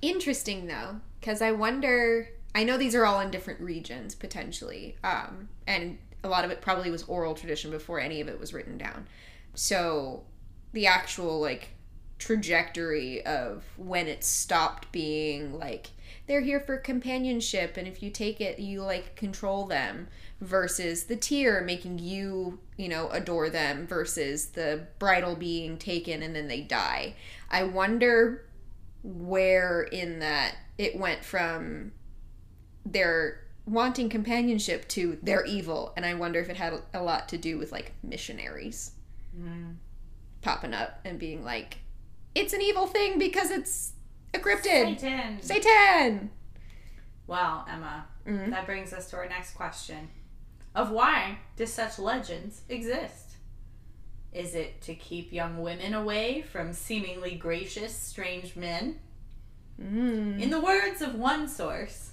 interesting though, because I wonder. I know these are all in different regions potentially, um, and a lot of it probably was oral tradition before any of it was written down. So the actual like trajectory of when it stopped being like they're here for companionship and if you take it you like control them versus the tear making you you know adore them versus the bridle being taken and then they die. I wonder where in that it went from their wanting companionship to they're evil and i wonder if it had a lot to do with like missionaries mm. popping up and being like it's an evil thing because it's a cryptid Satan. satan Well, Emma, Mhm. that brings us to our next question: of why do such legends exist? Is it to keep young women away from seemingly gracious, strange men? mm. In the words of one source,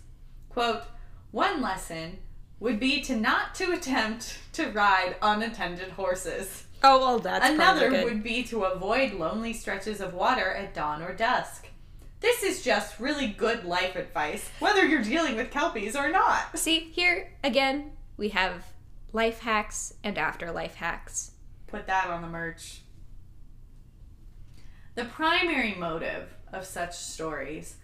quote, one lesson would be to not to attempt to ride unattended horses. Oh well that's Another would be to avoid lonely stretches of water at dawn or dusk. This is just really good life advice, whether you're dealing with kelpies or not. see here again we have life hacks and afterlife hacks Put that on the merch. The primary motive of such stories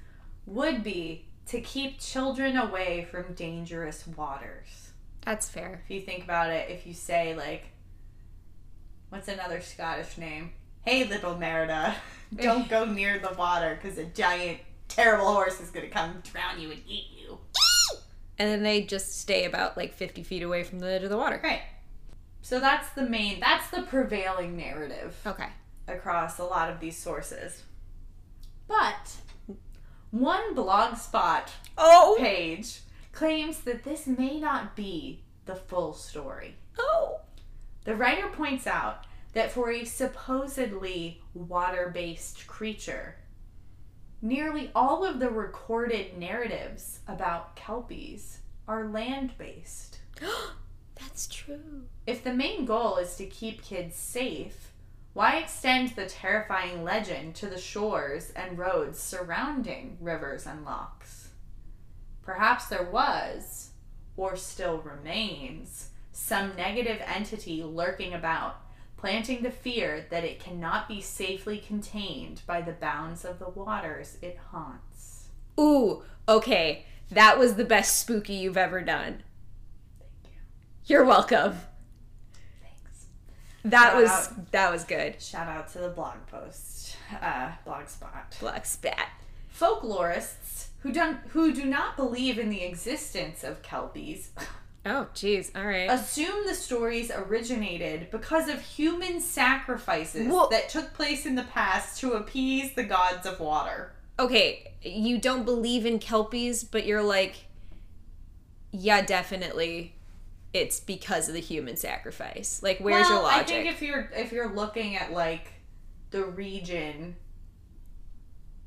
would be to keep children away from dangerous waters. that's fair If you think about it, if you say, like, what's another Scottish name? Hey, little Merida, (laughs) don't go near the water because a giant, terrible horse is going to come drown you and eat you. and then they just stay about like 50 feet away from the edge of the water Right. So that's the main, that's the prevailing narrative. okay across a lot of these sources. But one blogspot oh page claims that this may not be the full story. oh The writer points out that for a supposedly water based creature, nearly all of the recorded narratives about kelpies are land based. (gasps) that's true If the main goal is to keep kids safe, why extend the terrifying legend to the shores and roads surrounding rivers and lochs? Perhaps there was, or still remains, some negative entity lurking about, planting the fear that it cannot be safely contained by the bounds of the waters it haunts. Ooh, okay. That was the best spooky you've ever done. Thank you. You're welcome. Thanks. That Shout was out. that was good. Shout out to the blog post, uh, blogspot. Black spat. Folklorists who don't who do not believe in the existence of kelpies (laughs) Oh, jeez. All right. assume the stories originated because of human sacrifices Well- that took place in the past to appease the gods of water. okay, you don't believe in kelpies, but you're like, yeah, definitely. It's because of the human sacrifice. Like, where's well, your logic? I think if you're if you're looking at like the region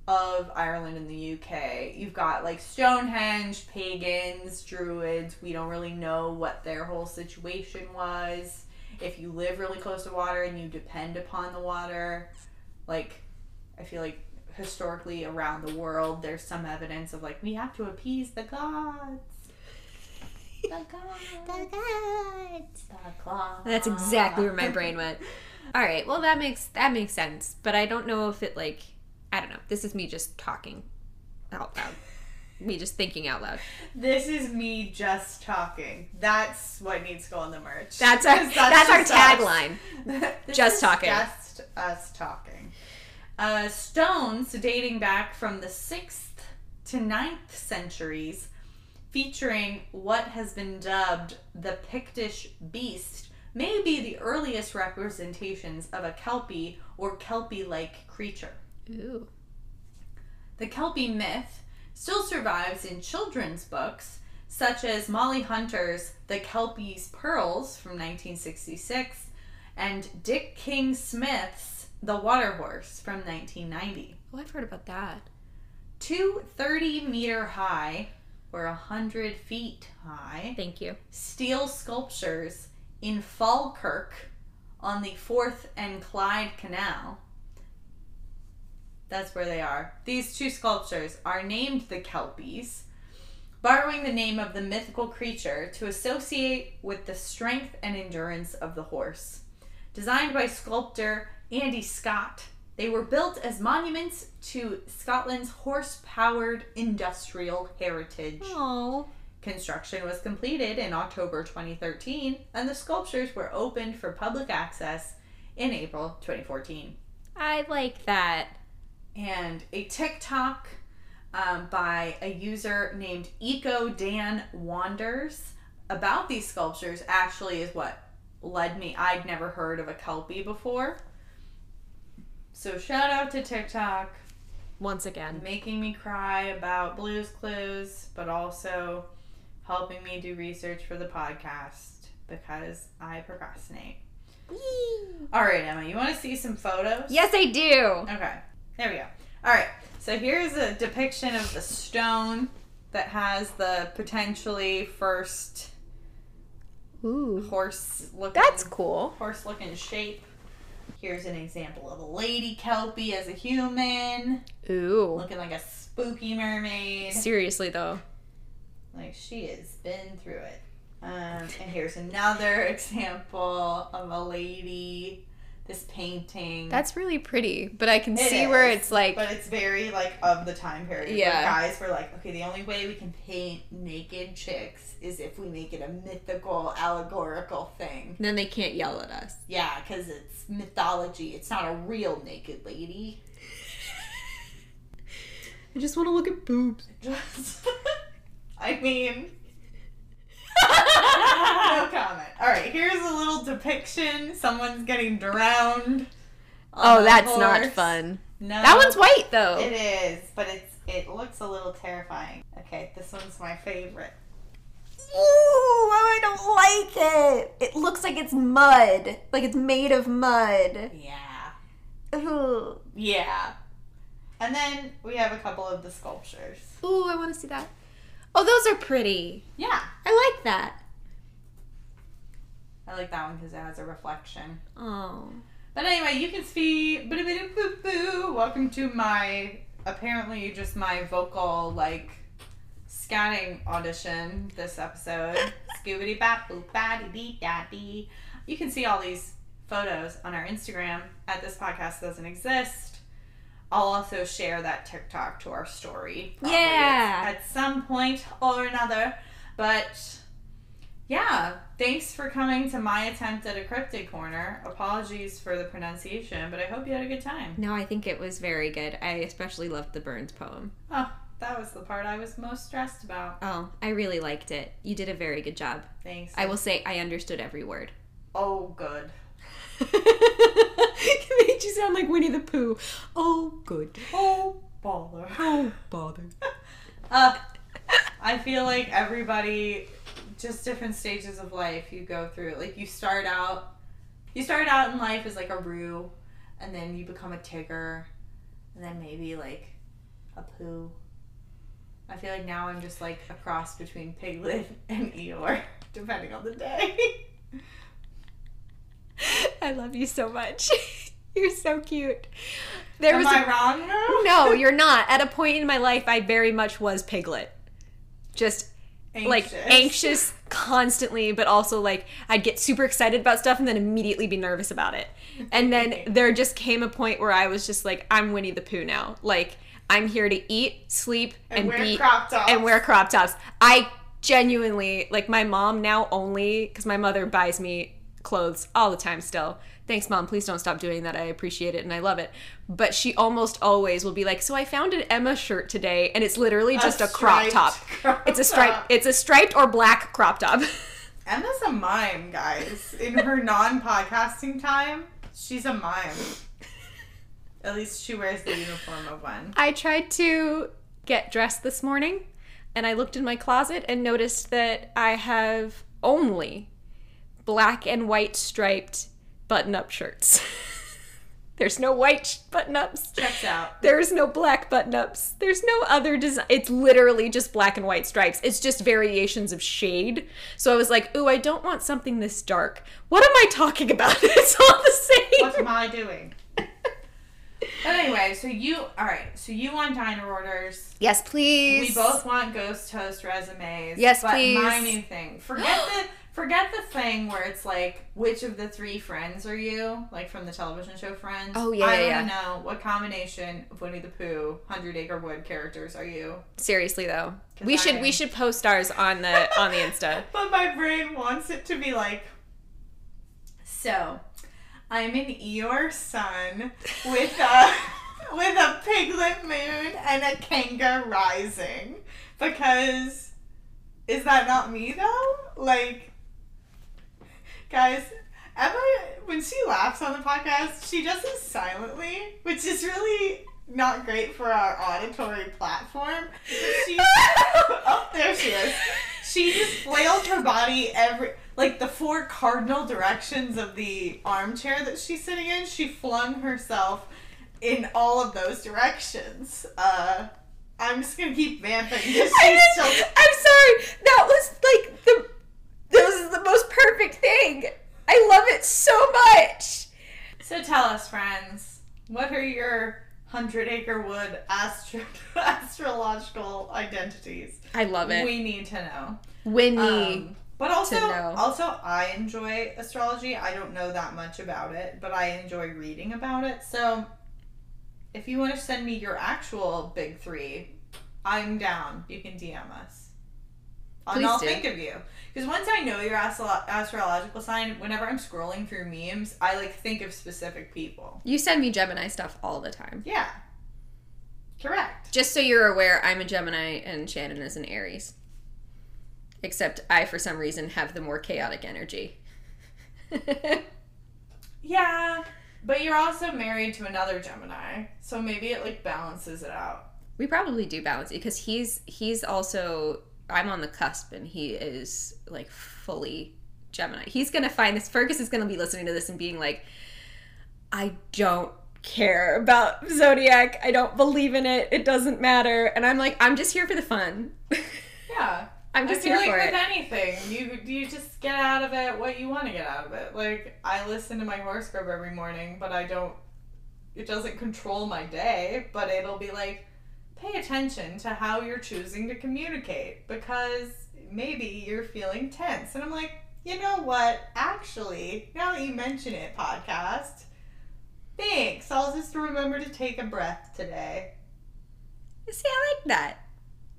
of Ireland and the UK, you've got like Stonehenge, pagans, druids. We don't really know what their whole situation was. If you live really close to water and you depend upon the water, like I feel like historically around the world there's some evidence of like we have to appease the gods. The (laughs) gods. The claws. That's exactly where my brain went. (laughs) All right, well that makes that makes sense, but I don't know if it like I don't know. This is me just talking out loud. (laughs) me just thinking out loud. This is me just talking. That's what needs to go on the merch. That's our (laughs) Because that's, our tagline. (laughs) Just talking. Just us talking. Uh, stones dating back from the 6th to 9th centuries, featuring what has been dubbed the Pictish beast, may be the earliest representations of a Kelpie or Kelpie like creature. Ooh. The Kelpie myth still survives in children's books, such as Mollie Hunter's The Kelpie's Pearls from 1966 and Dick King Smith's The Water Horse from 1990. Oh, I've heard about that. Two 30 meter high, or 100 feet high, Thank you. steel sculptures in Falkirk on the Forth and Clyde Canal. That's where they are. These two sculptures are named the Kelpies, borrowing the name of the mythical creature to associate with the strength and endurance of the horse. Designed by sculptor Andy Scott, they were built as monuments to Scotland's horse powered industrial heritage. Oh. Construction was completed in October 2013, and the sculptures were opened for public access in April 2014. I like that. And a TikTok um, by a user named Eco Dan Wanders about these sculptures actually is what led me. I'd never heard of a Kelpie before. So shout out to TikTok Once again. making me cry about Blues Clues, but also helping me do research for the podcast because I procrastinate. All right, Emma, you want to see some photos? Yes, I do. Okay, there we go. All right, so here's a depiction of the stone that has the potentially first Ooh. horse looking That's cool. horse looking shape. Here's an example of a lady kelpie as a human, Ooh. looking like a spooky mermaid. Seriously though. Like she has been through it. Um, and here's another (laughs) example of a lady. This painting. That's really pretty, but I can It see where it's like but it's very like of the time period. Yeah. Where guys were like, okay, the only way we can paint naked chicks is if we make it a mythical, allegorical thing. then they can't yell at us. Yeah, because it's mythology. It's not a real naked lady. (laughs) I just want to look at boobs. (laughs) Just, (laughs) I mean, no comment. All right, here's a little depiction. Someone's getting drowned. Oh, that's not fun. No, That one's white though. It is, but it's it looks a little terrifying. Okay, this one's my favorite. Ooh, oh, I don't like it. It looks like it's mud. Like it's made of mud. Yeah, Ooh. yeah. And then we have a couple of the sculptures. Ooh, I want to see that. Oh, those are pretty. Yeah, I like that. I like that one because it has a reflection. Oh. But anyway, you can see. Welcome to my apparently just my vocal like scatting audition this episode. (laughs) Scoobity bap boop batty dee da dee. You can see all these photos on our Instagram at this podcast doesn't exist. I'll also share that TikTok to our story. Yeah. At, at some point or another. But yeah, thanks for coming to my attempt at a cryptid corner. Apologies for the pronunciation, but I hope you had a good time. No, I think it was very good. I especially loved the Burns poem. Oh, that was the part I was most stressed about. Oh, I really liked it. You did a very good job. Thanks. I will say I understood every word. Oh, good. It made you sound like Winnie the Pooh. Oh, good. Oh, bother. Oh, bother. (laughs) Uh, I feel like everybody, just different stages of life you go through. Like you start out, you start out in life as like a Roo, and then you become a Tigger, and then maybe like a Pooh. I feel like now I'm just like a cross between Piglet (laughs) and Eeyore, depending on the day. (laughs) (laughs) I love you so much. (laughs) You're so cute. There Am was I a- wrong though? no, (laughs) you're not. At a point in my life, I very much was Piglet. Just like Anxious. anxious constantly, but also like I'd get super excited about stuff and then immediately be nervous about it. And then there just came a point where I was just like, I'm Winnie the Pooh now. Like I'm here to eat, sleep, And and, wear be crop tops. and wear crop tops. I genuinely like my mom now only because my mother buys me clothes all the time still. Thanks, mom. Please don't stop doing that. I appreciate it and I love it. But she almost always will be like, "So I found an Emma shirt today, and it's literally just a, crop top. (laughs) crop It's a stripe. It's a striped or black crop top." (laughs) Emma's a mime, guys. In her non-podcasting time, she's a mime. At least she wears the uniform of one. I tried to get dressed this morning and I looked in my closet and noticed that I have only black and white striped button up shirts. (laughs) There's no white button ups. Checks out. There's no black button ups. There's no other design. It's literally just black and white stripes. It's just variations of shade. So I was like, ooh, I don't want something this dark. What am I talking about? (laughs) It's all the same. What am I doing? But anyway, so you all right? So you want diner orders. yes, please. We both want ghost toast resumes. Yes, but please. My new thing. Forget the (gasps) (gasps) (gasps) forget the thing where it's like which of the three friends are you? Like from the television show Friends. Oh, yeah, I yeah, want to know what combination of Winnie the Pooh, Hundred Acre Wood characters are you? Seriously though, we should I- we should post ours on the on the Insta. (laughs) But my brain wants it to be like. So, I'm an Eeyore sun with a (laughs) with a piglet moon and a Kanga rising because is that not me though? Like, guys, Emma when she laughs on the podcast, she does it silently, which is really not great for our auditory platform. She, (laughs) oh, there she is. She just flailed her body every like the four cardinal directions of the armchair that she's sitting in. She flung herself in all of those directions. Uh, I'm just gonna keep vamping. She's still. I'm sorry. That was like the was the most perfect thing. I love it so much. So tell us, friends, what are your hundred acre wood astro- (laughs) astrological identities? I love it. We need to know. Winnie. Um, but also, also, I enjoy astrology. I don't know that much about it, but I enjoy reading about it. So, if you want to send me your actual big three, I'm down. You can DM us. And I'll do. think of you. Because once I know your astro- astrological sign, whenever I'm scrolling through memes, I like think of specific people. you send me Gemini stuff all the time. Yeah. Correct. Just so you're aware, I'm a Gemini and Shannon is an Aries. Except I, for some reason, have the more chaotic energy. (laughs) Yeah. But you're also married to another Gemini, so maybe it like balances it out. we probably do balance it because he's he's also I'm on the cusp and he is like fully Gemini. He's gonna find this. Fergus is gonna be listening to this and being like, I don't care about zodiac. I don't believe in it. It doesn't matter. And I'm like, I'm just here for the fun. Yeah. (laughs) I'm just I feel here like for with it. anything, you you just get out of it what you want to get out of it. Like I listen to my horoscope every morning, but I don't. It doesn't control my day, but it'll be like, pay attention to how you're choosing to communicate because maybe you're feeling tense, and I'm like, you know what? Actually, now that you mention it, podcast. Thanks. I'll just remember to take a breath today. You see, I like that.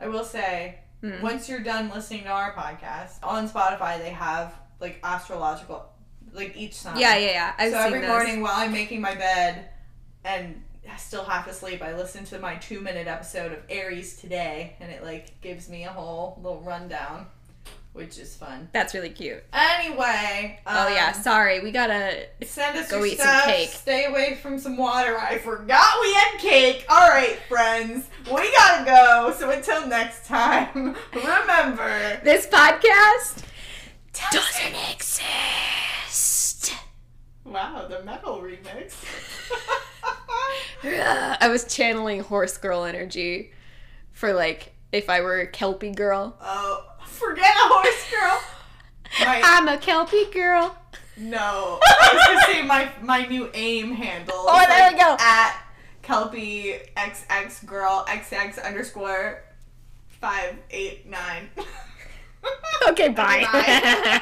I will say, Hmm. once you're done listening to our podcast on Spotify, they have like astrological, like each sign. Yeah, yeah, yeah. I've so every those. morning while I'm making my bed and still half asleep, I listened to my two minute episode of Aries today, and it like gives me a whole little rundown, which is fun. That's really cute. Anyway. oh yeah, um, sorry. We gotta. Send us Go eat some cake. Stay away from some water. I forgot we had cake. All right, friends, we gotta go. So until next time, (laughs) remember. This podcast doesn't exist. Wow, the metal remix. (laughs) I was channeling horse girl energy for like if I were a kelpie girl. oh, forget a horse girl. My, (laughs) I'm a kelpie girl. no, I was gonna say my my new aim handle. Oh, is, there like, we go. At Kelpie XX girl XX underscore five eight nine. (laughs) Okay, bye. Bye.